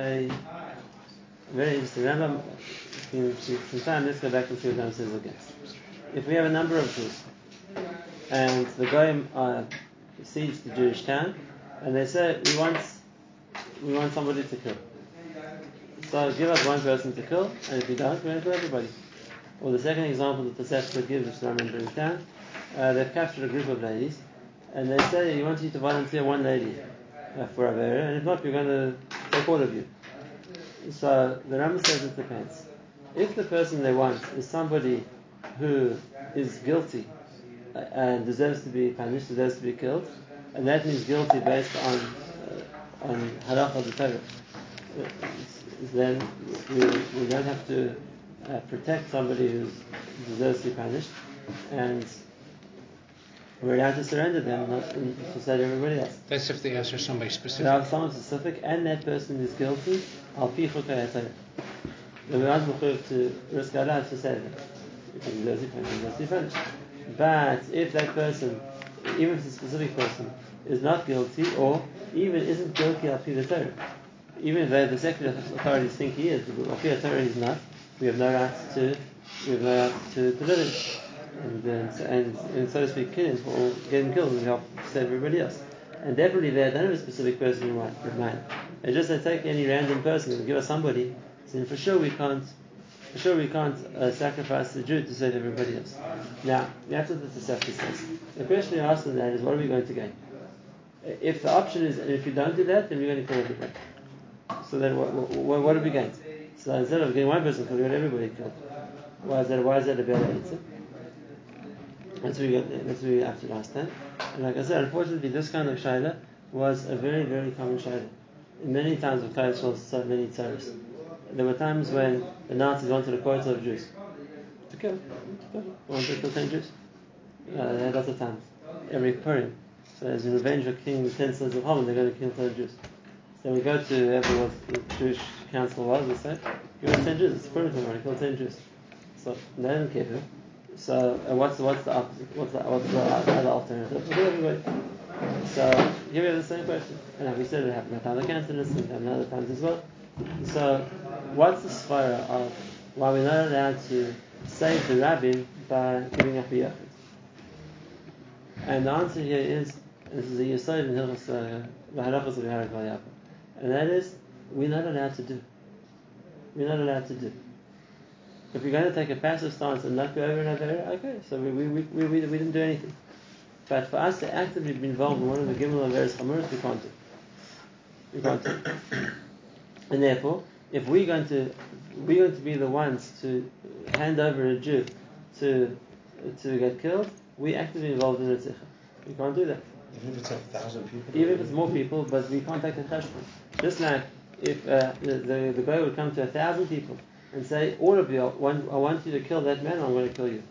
a very interesting. Remember, from time, let's go back and see what Ram says again. If we have a number of Jews, and the Goyim besiege the Jewish town, and they say, we want, we want somebody to kill. So give us one person to kill, and if you don't, we're going to kill everybody. Or the second example that the Sefta gives, which Rambam brings down, uh, they've captured a group of ladies, and they say, you want you to volunteer one lady uh, for Avera, and if not, we're going to take all of you. So the Rambam says it depends. If the person they want is somebody who is guilty uh, and deserves to be punished, deserves to be killed, and that means guilty based on uh, on halacha the Torah, uh, then we, we don't have to uh, protect somebody who deserves to be punished, and we're allowed to surrender them, not to say to everybody else. That's if they for somebody They specific. have someone specific, and that person is guilty. Al pi. Then we're not mechuyev to risk our lives to save them. If he's guilty, fine, he's guilty, punished. But if that person, even if it's a specific person, is not guilty, or even isn't guilty al pi the Torah, even though the secular authorities think he is, al pi the Torah he's not, we have no right to, we have no right to deliver him. And, and, and, so to speak, kill him or get him killed and help save everybody else. And definitely they don't have a specific person in mind. in. They just say take any random person and give us somebody. So for sure we can't, for sure we can't uh, sacrifice the Jew to save everybody else. Now that's what the Tosefta says. The question you ask them that is, what are we going to gain? If the option is, if you don't do that, then we're going to kill everybody. So then what, what, what have we gained? So instead of getting one person killed, we got everybody killed. Why is that? Why is that a better answer? That's what we got. That's what we after last time. And like I said, unfortunately, this kind of shaila was a very, very common shaila. In many times of Yisrael, so many times. There were times when the Nazis wanted a quota of Jews to kill. They wanted to kill Jews. Uh, they had lots of times. Every Purim. So as in revenge for killing the ten sons of Haman, they're going to kill ten Jews. So we go to whoever the Jewish council was, we say, give us ten Jews. It's Purim time, we're going to kill ten Jews. So they don't care who. So uh, what's what's the opposite? What's the, what's the other alternative? We'll everybody. So here we have the same question, and we said it happened at other candidates and happened other times as well. So what's the svara of why we're not allowed to save the rabim by giving up a yachid? And the answer here is this is a yesod in Hilchos uh, the Yeharek Yaakov, and that is we're not allowed to do. We're not allowed to do. If you're going to take a passive stance and not go over and over, okay, so we, we, we, we, didn't do anything. But for us to actively be involved in one of the Gimel Aveiros Chamuras, we can't do. We can't do. And therefore, if we're going to we're going to be the ones to hand over a Jew to to get killed, we actively involved in Ritzicha. We can't do that. Even if it's a thousand people. Even if it's more people, but we can't take the cheshbon. Just like if uh, the, the, the guy would come to a thousand people and say, all of you, I want, I want you to kill that man, I'm going to kill you.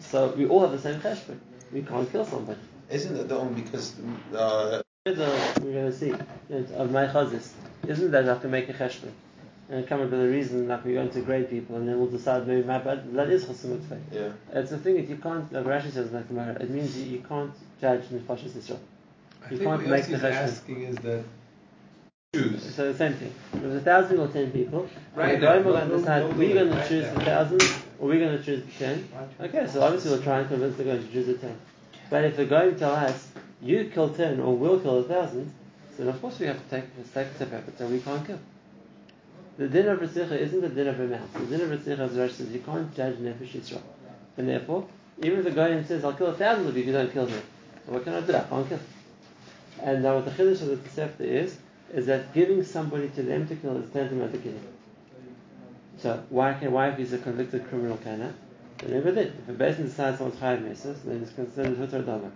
So we all have the same cheshbon. We can't kill somebody. Isn't it the only because uh, The, we're going to see of my chazis. Isn't that I have to make a cheshbon? And come up with a reason like we're going to grade people and then we'll decide maybe my blood, blood is chasumut fei. yeah. It's a thing that you can't, like Rashi says in the Gemara, it means you, you can't judge Nefashis Israel. I think can't what make Yossi the is cheshbon. asking is that Jews. So the same thing. If was a thousand or ten people, Right, the Goyim no, are going to no, decide no, we're going to choose the thousand or we're going to choose the ten. Okay, so obviously we'll try and convince the Goyim to choose the ten. But if the Goyim tell us you kill ten or we'll kill a thousand, then of course we have to take, take a step back and say we can't kill. The din of Ritzicha isn't the din of amount. The din of Ritzicha, as Rashi says, you can't judge Nefesh Yisrael. And therefore, even if the Goyim says, I'll kill a thousand of you if you don't kill me, so what can I do? I can't kill. And now what the Chiddush of the Tosefta is, is that giving somebody to them to kill is tantamount to killing. So why can why if he's a convicted criminal cannot? They never did. If a beis din decides someone's chayav mesos, then it's considered hutar davar.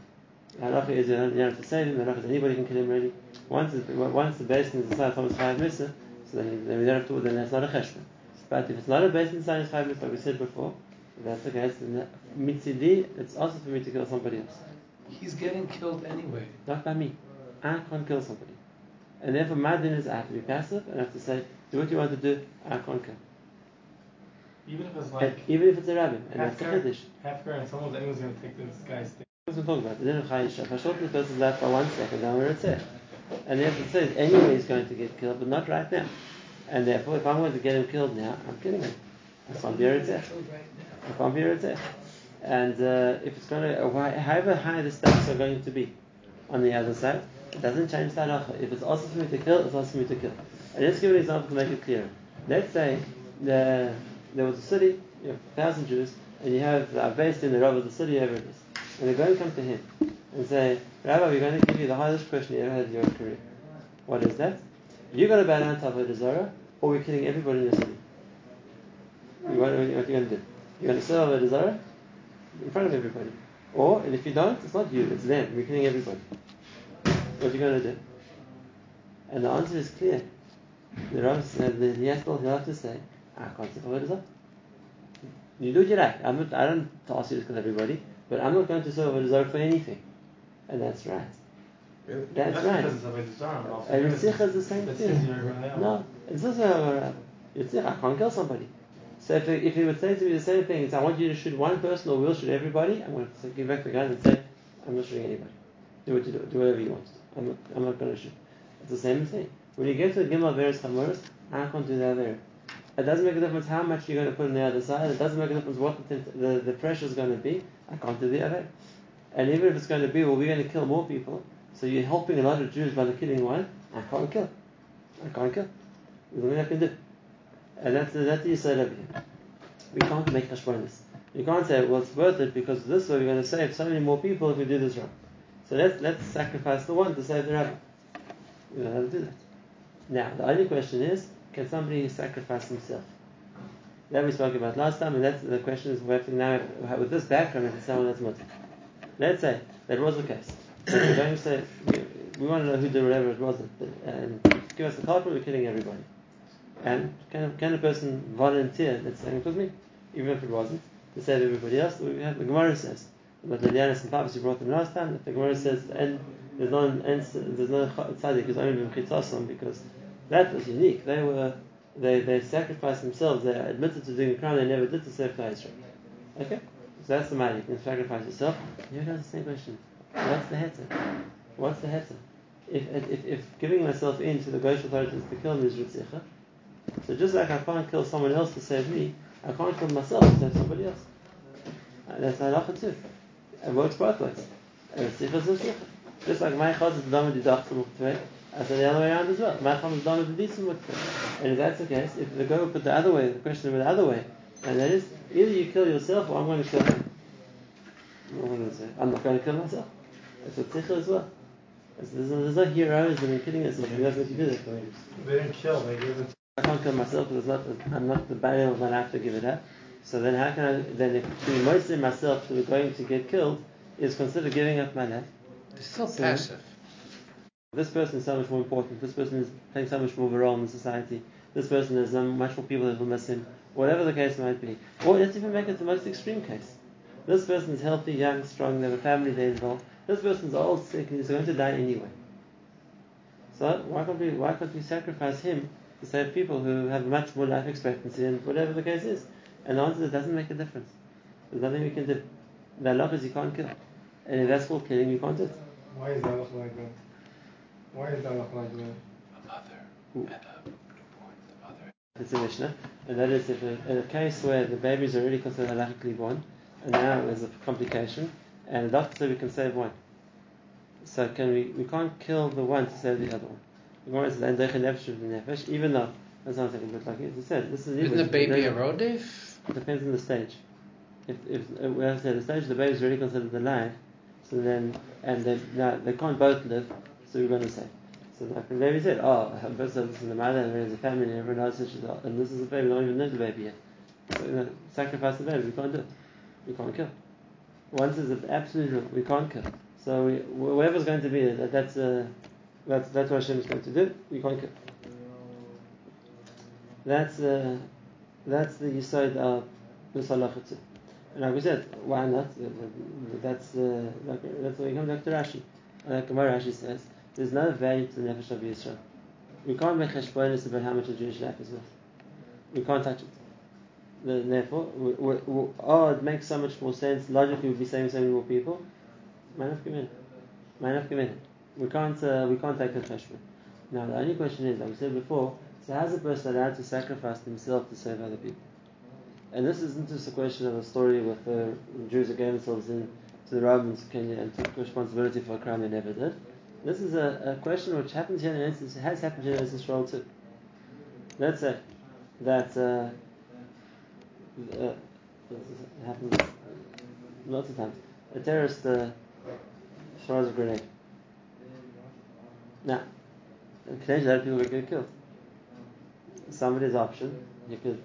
Halacha is you don't have to save him. Halacha is anybody can kill him really. Once it, once the beis din decides someone's chayav mesos, so then, then we don't have to. Then that's not a cheshbon. But if it's not a beis din deciding chayav mesos, like we said before, if that's the case. Then mitzidi, it's also for me to kill somebody else, He's getting killed anyway. not by me. I can't kill somebody. And therefore, my din is I have to be passive and I have to say, do what you want to do, I can't kill. Even if it's And even if it's a rabim, and that's Hefker, Kiddush. Hefker and someone anyone's going to take this guy's thing. What we talk about? The din of Chayisha. If I shorten the person's life by one second, then we're at And therefore it says anyway he's going to get killed, but not right now. And therefore, if I'm going to get him killed now, I'm killing him. I can't be Eretzeh. I can't be Eretzeh. And uh, if it's going to, however high the stakes are going to be on the other side, it doesn't change the halacha. If it's also for me to kill, it's also for me to kill. And let's give an example to make it clearer. Let's say the, there was a city, you have a thousand Jews, and you have uh, based in the Rav of the city, whoever it is. And they're going to come to him and say, Rabbi, we're going to give you the hardest question you ever had in your career. What is that? You got to bow down to Avodah Zarah, or we're killing everybody in your city. What, what are you going to do? You're going to serve Avodah Zarah in front of everybody. Or, and if you don't, it's not you, it's them. We're killing everybody. What are you going to do? And the answer is clear. The Rav uh, said that he he'll have to say, ah, I can't serve Avodah Zarah. You do what you like. I'm not, I don't ask you to kill everybody, but I'm not going to serve a Zarah for anything. And that's right. Really? That's That's right. because it's a bit bizarre, but also And Yitzchak is the same thing. says you're a rabbi. No, it's also a uh, Yitzchak, I can't kill somebody. So if, if he would say to me the same thing, I want you to shoot one person or we'll shoot everybody, I'm going to give back the gun and say, I'm not shooting anybody. Do what you do, do whatever you want. I'm not, I'm not going to shoot. It's the same thing. When you get to the Gimel Averis Chamoris, I can't do that there. It doesn't make a difference how much you're going to put on the other side. It doesn't make a difference what the, the, the pressure is going to be. I can't do the other. And even if it's going to be, well, we're going to kill more people. So you're helping a lot of Jews by killing one. I can't kill. I can't kill. There's nothing I can do. And that's that's the Yisrael over here. We can't make hashbonis. You can't say, well, it's worth it because this way we're going to save so many more people if we do this wrong. So let's, let's sacrifice the one to save the rabbi. We don't have to do that. Now, the only question is, can somebody sacrifice himself? That we spoke about last time, and that's the question is we have to now, with this background, say, well, that's mutter. Let's say that was the case. We're going to say, we, we want to know who did whatever it was, and give us the culprit, we're killing everybody. And can, can a person volunteer that saying it was me, even if it wasn't, to save everybody else? We have, the Gemara says, but the Lianis and Papas, you brought them last time, the Gemara says, and there's no, and there's no tzaddik who's only been chitzasim because that was unique. They were, they, they sacrificed themselves, they admitted to doing a crime they never did to save Klal Yisrael. Okay? So that's the matter. You can sacrifice yourself. Here goes the same question. What's the heter? What's the heter? If, if, if giving myself in to the Goyish authorities to kill me is Ritzicha, so just like I can't kill someone else to save me, I can't kill myself to save somebody else. And that's halacha too. It works both ways. And Ritzicha is Ritzicha. Just like my chaz is dama didachtim muktve, I said the other way around as well. My chaz is dama didisim muktve. And if that's the case, if the go put the other way, the question the other way, and that is, either you kill yourself or I'm going to kill him. What am I going to say? I'm not going to kill myself. It's a tzich as well. There's, there's, no, heroism in killing yourself. You have to do. They didn't kill, they gave it. I can't kill myself because not, I'm not the barrier of my life to give it up. So then how can I, then if to mostly myself to going to get killed is considered giving up my life. It's still So- passive. This person is so much more important. This person is playing so much more of a role in society. This person has um, much more people that will miss him. Whatever the case might be. Or let's even make it the most extreme case. This person is healthy, young, strong, they have a family they're involved. This person's old, sick, and he's going to die anyway. So why can't we why can't we sacrifice him to save people who have much more life expectancy and whatever the case is? And the answer is it doesn't make a difference. There's nothing we can do. The law is you can't kill. And if that's called killing, you can't do it. Why is that look like that? Why is that look like that? A mother and a newborn, the mother. It's a Mishnah, and that is if a, in a case where the baby is already considered halachically born, and now there's a complication, and the doctor said we can save one. So can we? We can't kill the one to save the other one. Gemara says, "And nefesh with the nefesh," even though that sounds like a bit like it. As I said, this is Isn't the baby a rodev? It depends on the stage. If, if well, said, the stage the baby is really considered alive, so then and they now they can't both live, so we're going to say. So like the baby said, oh, first of this is the mother, and there's a family, and everyone that she's and this is the baby. We don't even know the baby yet. So you know, sacrifice the baby. We can't do. it. We can't kill. Once is an absolute rule, we can't kill. So we, whoever's going to be that, that's uh, that's that's what Hashem is going to do. We can't. That's uh, that's the yisod of the salachat. And like we said, why not? That's uh, that's why we come back to Rashi. Like Gemara Rashi says, there's no value to the nefesh of Yisrael. We can't make cheshbonis about how much a Jewish life is worth. We can't touch it. The, therefore, we, we, we, oh, it makes so much more sense. Logically, we'd be saving so many more people. Man of Gemin. Man of Gemin. We can't uh, we can't take a cheshbon. Now the only question is, like we said before, so how's a person allowed to sacrifice himself to save other people? And this isn't just a question of a story with the Jews that gave themselves in to the Romans and took responsibility for a crime they never did. This is a, a question which happens here in Eretz, has happened here in Israel too. Let's say that uh, uh, happens lots of times. A terrorist uh, throws a grenade. Now, occasionally other people get killed. Somebody's option, you could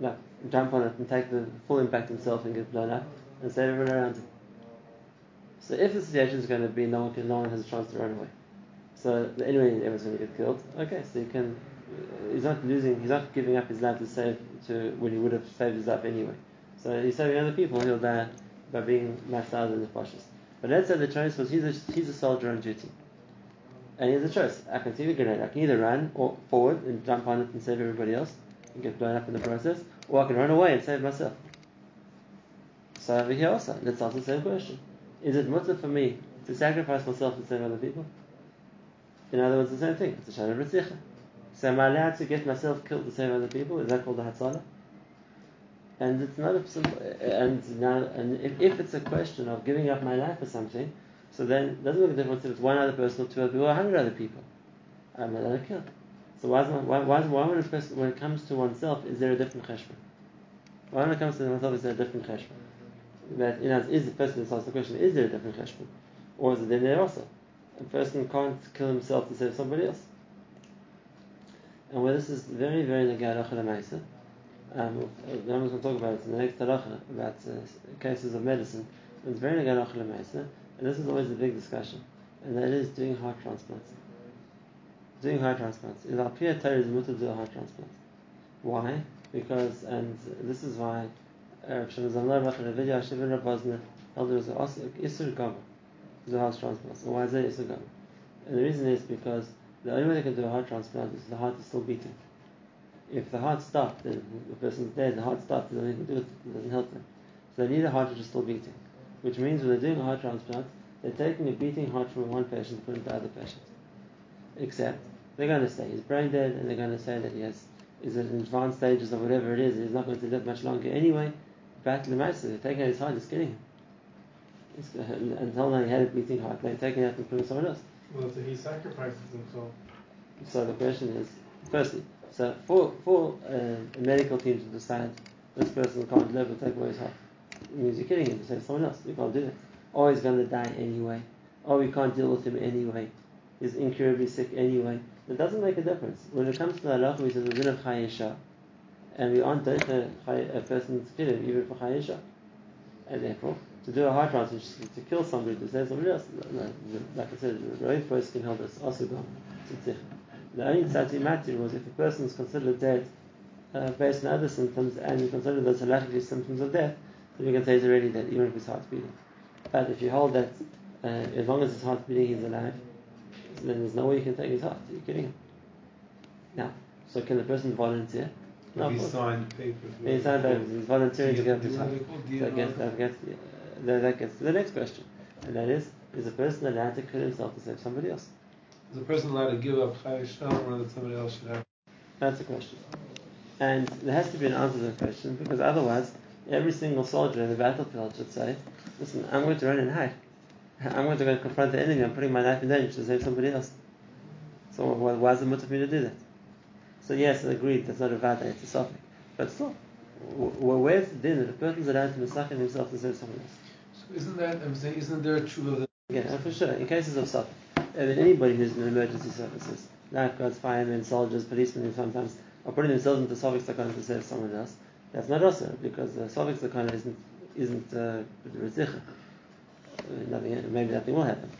no, jump on it and take the full impact himself and get blown up and save everyone around him. So if the situation is going to be no one can, no one has a chance to run away. So anyway, everyone's going to get killed. Okay, so you can. He's not losing. He's not giving up his life to save to when he would have saved his life anyway. So he's saving other people. He'll die by being left out in the fascist. But let's say the choice was he's a, he's a soldier on duty, and he has a choice. I can see a grenade. I can either run or forward and jump on it and save everybody else and get blown up in the process, or I can run away and save myself. So over here also, let's ask the same question. Is it mutter for me to sacrifice myself to save other people? In other words, the same thing. It's a shana b'tzicha. So am I allowed to get myself killed to save other people? Is that called a hatzala? And it's not a simple. And now, and if it's a question of giving up my life for something, so then it doesn't make a difference if it's one other person or two other people or a hundred other people. I'm not allowed kill. So why, is why, why, why when, a person, when it comes to oneself, is there a different cheshbon? Why when it comes to oneself, is there a different cheshbon? that you know, is the person that asks the question, is there a different cheshbon? Or is it then there also? A person can't kill himself to save somebody else. And where this is very, very negay halacha um, Rambam's going to talk about it in the next halacha about uh, cases of medicine. It's very negay halacha and this is always a big discussion, and that is doing heart transplants. Doing heart transplants. In Alpia Torah is to do a heart transplant. Why? Because, and this is why Rav Shimon Zalman Auerbach in a video ben Rabazna held there was Isur to do heart transplants. Why is that Isur Gama? And the reason is because the only way they can do a heart transplant is the heart is still beating. If the heart stopped, then the person's dead, the heart stopped, then they can do it, it doesn't help them. So they need a heart which is still beating. Which means when they're doing a heart transplant, they're taking a beating heart from one patient and putting it to the other patient. Except they're going to say he's brain dead and they're going to say that he has is in advanced stages of whatever it is, he's not going to live much longer anyway. But Lemaisa, they're taking out his heart, just killing him. Uh, until now he had a beating heart, they're taking it out and putting someone else. Well, so he sacrifices himself. So the question is, firstly, so for for uh, a medical team to decide this person can't live and take away his heart, you're killing him save someone else. You can't do that. Or he's going to die anyway. Or we can't deal with him anyway. He's incurably sick anyway. It doesn't make a difference. When it comes to the halacha, we say the din of chayesha, and we aren't doing a, a person to kill even for chayesha. And therefore, to do a heart transplant, to kill somebody, to save somebody else, no, like I said, the Rav first can help us also go The only tzati matir was if a person is considered dead uh, based on other symptoms and you consider those halachically symptoms of death, then we can say already dead, even if his heart's beating. But if you hold that uh, as long as his heart's beating, he's alive, then there's no way you can take his heart. You're kidding him. Now, so can the person volunteer? No, he signed papers. He signed papers. He's volunteering to give up his heart. So that gets, that, gets, uh, that gets to the next question, and that is: Is a person allowed to kill himself to save somebody else? Is a person allowed to give up Chai or that somebody else should have? That's the question. And there has to be an answer to the question because otherwise, every single soldier in the battlefield should say, "Listen, I'm going to run and hide. I'm going to go and confront the enemy. I'm putting my life in danger to save somebody else. So why, is it mutter for me to do that? So yes, I agreed. That's not a vada. It's a safek. But still, where's the din that a person's allowed to misachin himself to save someone else? So isn't that I'm saying? Isn't there a truth of? Yeah, for sure. In cases of safek, and then anybody who's in emergency services, lifeguards, firemen, soldiers, policemen, who sometimes are putting themselves into safek to save someone else. That's not also because the safek sakana isn't isn't uh, nothing, maybe nothing will happen.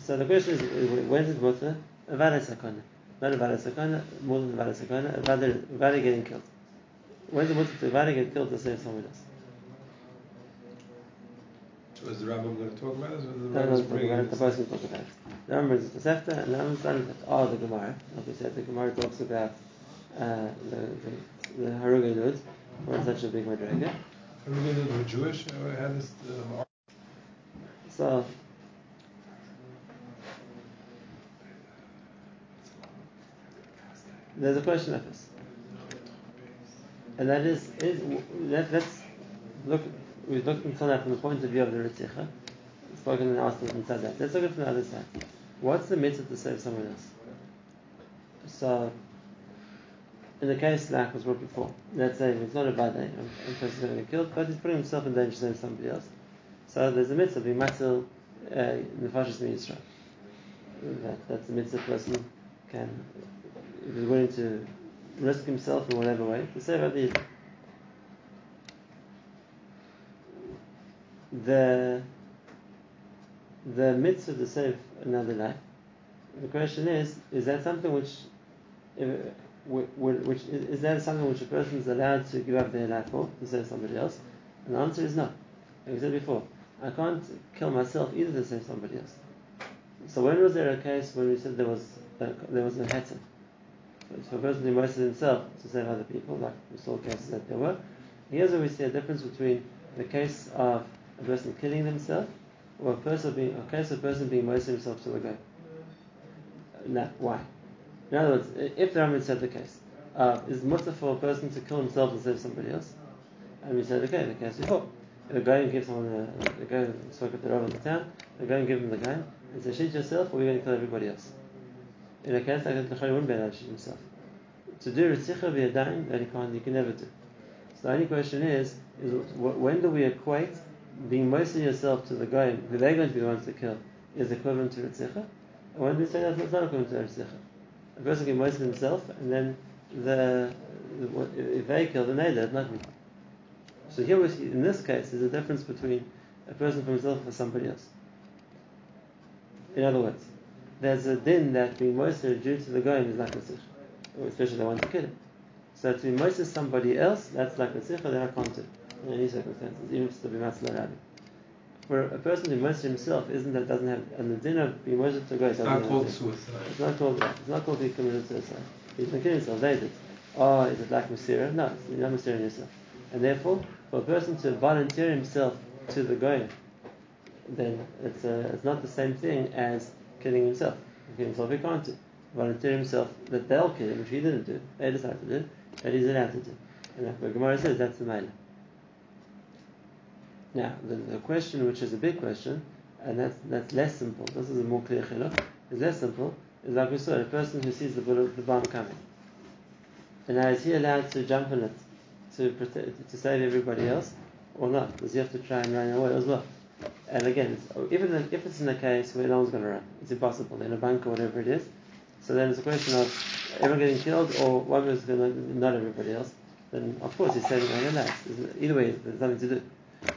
So the question is, when is mutter? A vada sakana. Not a vada sakana, more than a vada sakana, a vada, vada getting killed. When's it mutter to vada get killed to save someone else? So is the Rambam going to talk about this? Or the No, no, Rambam's bringing the person talk about it. The Rambam is the Sefta, and the Rambam is done with Oh, the Gemara. Like we said, the Gemara talks about uh, the, the, the Harugei Lud, not such a big madriga. Everybody was Jewish. Had this. Uh, so. There's a question of this, and that is, is let, us look. We've looked until now from the point of view of the Ritzicha, spoken and asked said that. Let's look at it from the other side. What's the mitzvah to save someone else? So in the case like was brought before, let's say it's not a bad day, a person's going to get killed, but he's putting himself in danger to save somebody else. So there's a mitzvah, being matzil nefashis uh, That that's a mitzvah person can, if he's willing to risk himself in whatever way to save other The the mitzvah to save another life. The question is: Is that something which, if, which is, that something which a person is allowed to give up their life for to save somebody else? And the answer is no. Like I said before, I can't kill myself either to save somebody else. So when was there a case when we said there was a, there was a heter? For a person who immerses himself to save other people, like we saw cases that there were. Here's where we see a difference between the case of a person killing themselves or a person being a case of a person being immersing himself to the guy. No, why? In other words, if the Rambam said the case, uh, is mutter for a person to kill himself to save somebody else? And we said, okay, the case before. If a guy and give someone a, a guy spoke at the Rav of the town, a guy and give him the gun and say, shoot yourself or you're going to kill everybody else. In a case like that, the Chari wouldn't be allowed to shoot himself. To do Ritzicha dying, that he can't, you can never do. So the only question is, is when do we equate being mostly yourself to the guy who they're going to be the ones to kill is equivalent to Ritzicha? And when do we say that's not equivalent to Ritzicha? A person can mostly himself and then the, if they kill, then they did, not me. So here we see, in this case, there's a difference between a person for himself and somebody else. In other words, there's a din that being mostly due to the goyim is like a sich, especially the one to kill him. So to mostly somebody else, that's like a sich, then I can't do in any circumstances, even if it's to be matzah For a person to be himself, isn't that doesn't have, and the din of being mostly to go, it's not called suicide. It's not called that. It's not called he committed suicide. He's been killing himself. They did. Oh, is it like Masira? No, you're not Masira yourself. And therefore, for a person to volunteer himself to the goyim, then it's, a, it's not the same thing as killing himself. Killing himself he can't do. Volunteer himself that they'll kill him, which he didn't do, they decided to do, that he's allowed to do. And that's what Gemara says, that's the maila. Now, the, the, question, which is a big question, and that's, that's less simple, this is a more clear chiluk, is less simple, is like we saw, a person who sees the bullet, the bomb coming. And now is he allowed to jump on it to protect, to save everybody else, or not? Does he have to try and run away as well? And again, it's, oh, even if it's in a case where no one's going to run, it's impossible in a bunker, or whatever it is. So then it's a question of everyone getting killed, or one person not everybody else. Then of course he's saving own life. Either way, there's nothing to do.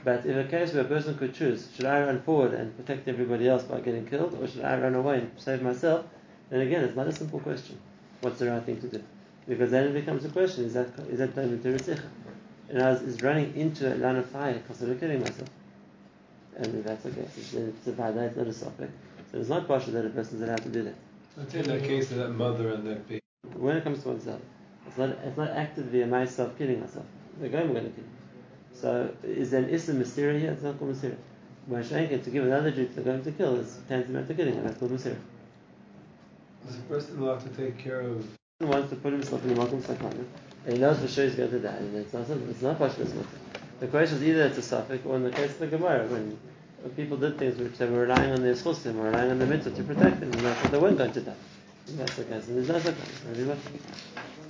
But in a case where a person could choose, should I run forward and protect everybody else by getting killed, or should I run away and save myself? Then again, it's not a simple question. What's the right thing to do? Because then it becomes a question: Is that is that done with And as is running into a line of fire consider killing myself? And if that's okay, it's a bad it's not a safek. So it's not possible that a person is allowed to do that. Let's in that case of that mother and that baby. When it comes to oneself, it's not it's not actively a myself killing myself. The guy we're going to kill. So is there an ism Masira here? It's not called Masira. When Shankin to give another Jew to go to kill is tantamount to killing him. That's called Masira. Is the person allowed to take care of wants to put himself in the Makom Sakana, and he knows for sure he's going to die, and it's not, it's not Pashtas The question is either it's a safek, or in the case of the Gemara, when, people did things which they were relying on their schusim, or relying on the mitzvah to protect them, and therefore they weren't going to die. And that's the case, and there's no such